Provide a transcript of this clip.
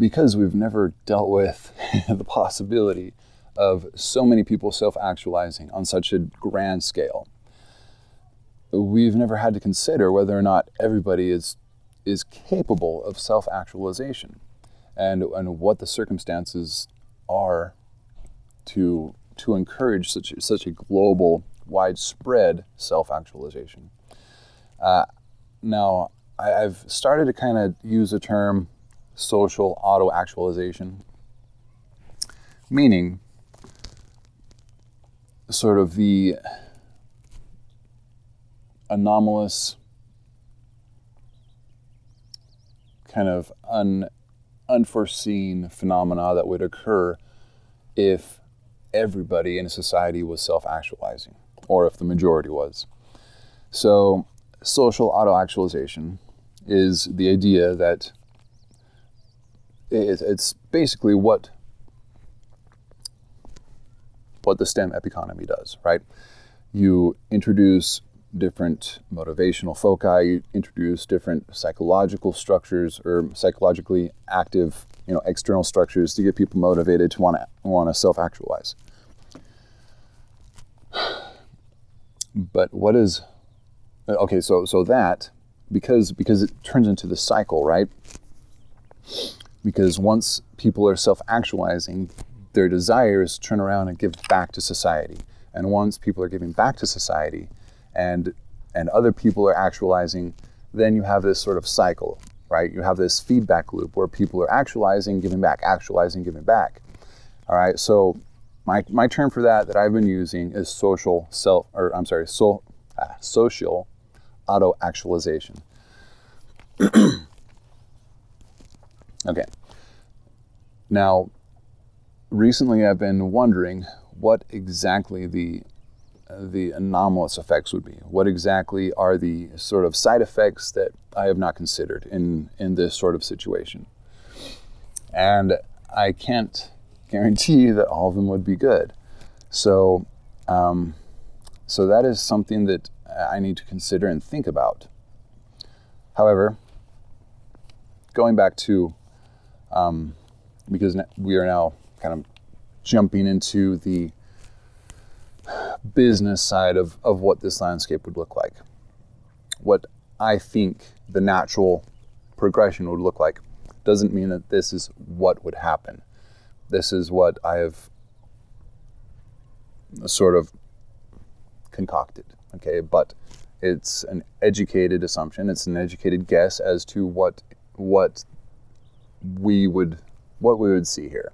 because we've never dealt with the possibility of so many people self actualizing on such a grand scale, we've never had to consider whether or not everybody is, is capable of self actualization and, and what the circumstances are to, to encourage such, such a global, widespread self actualization. Uh, now, I've started to kind of use the term social auto actualization, meaning sort of the anomalous kind of un, unforeseen phenomena that would occur if everybody in a society was self actualizing, or if the majority was. So, social auto actualization is the idea that it's basically what what the STEM epiconomy does, right? You introduce different motivational foci, you introduce different psychological structures or psychologically active, you know, external structures to get people motivated to want to want to self-actualize. But what is okay, so so that because because it turns into the cycle, right? Because once people are self-actualizing, their desire is to turn around and give back to society. And once people are giving back to society and and other people are actualizing, then you have this sort of cycle, right? You have this feedback loop where people are actualizing, giving back, actualizing, giving back. All right. So my, my term for that that I've been using is social self, or I'm sorry, so, uh, social auto actualization. okay. Now, recently I've been wondering what exactly the the anomalous effects would be. What exactly are the sort of side effects that I have not considered in in this sort of situation? And I can't guarantee that all of them would be good. So, um, so that is something that I need to consider and think about. However, going back to um, because we are now kind of jumping into the business side of, of what this landscape would look like. What I think the natural progression would look like doesn't mean that this is what would happen. This is what I have sort of concocted, okay? But it's an educated assumption, it's an educated guess as to what what we would what we would see here.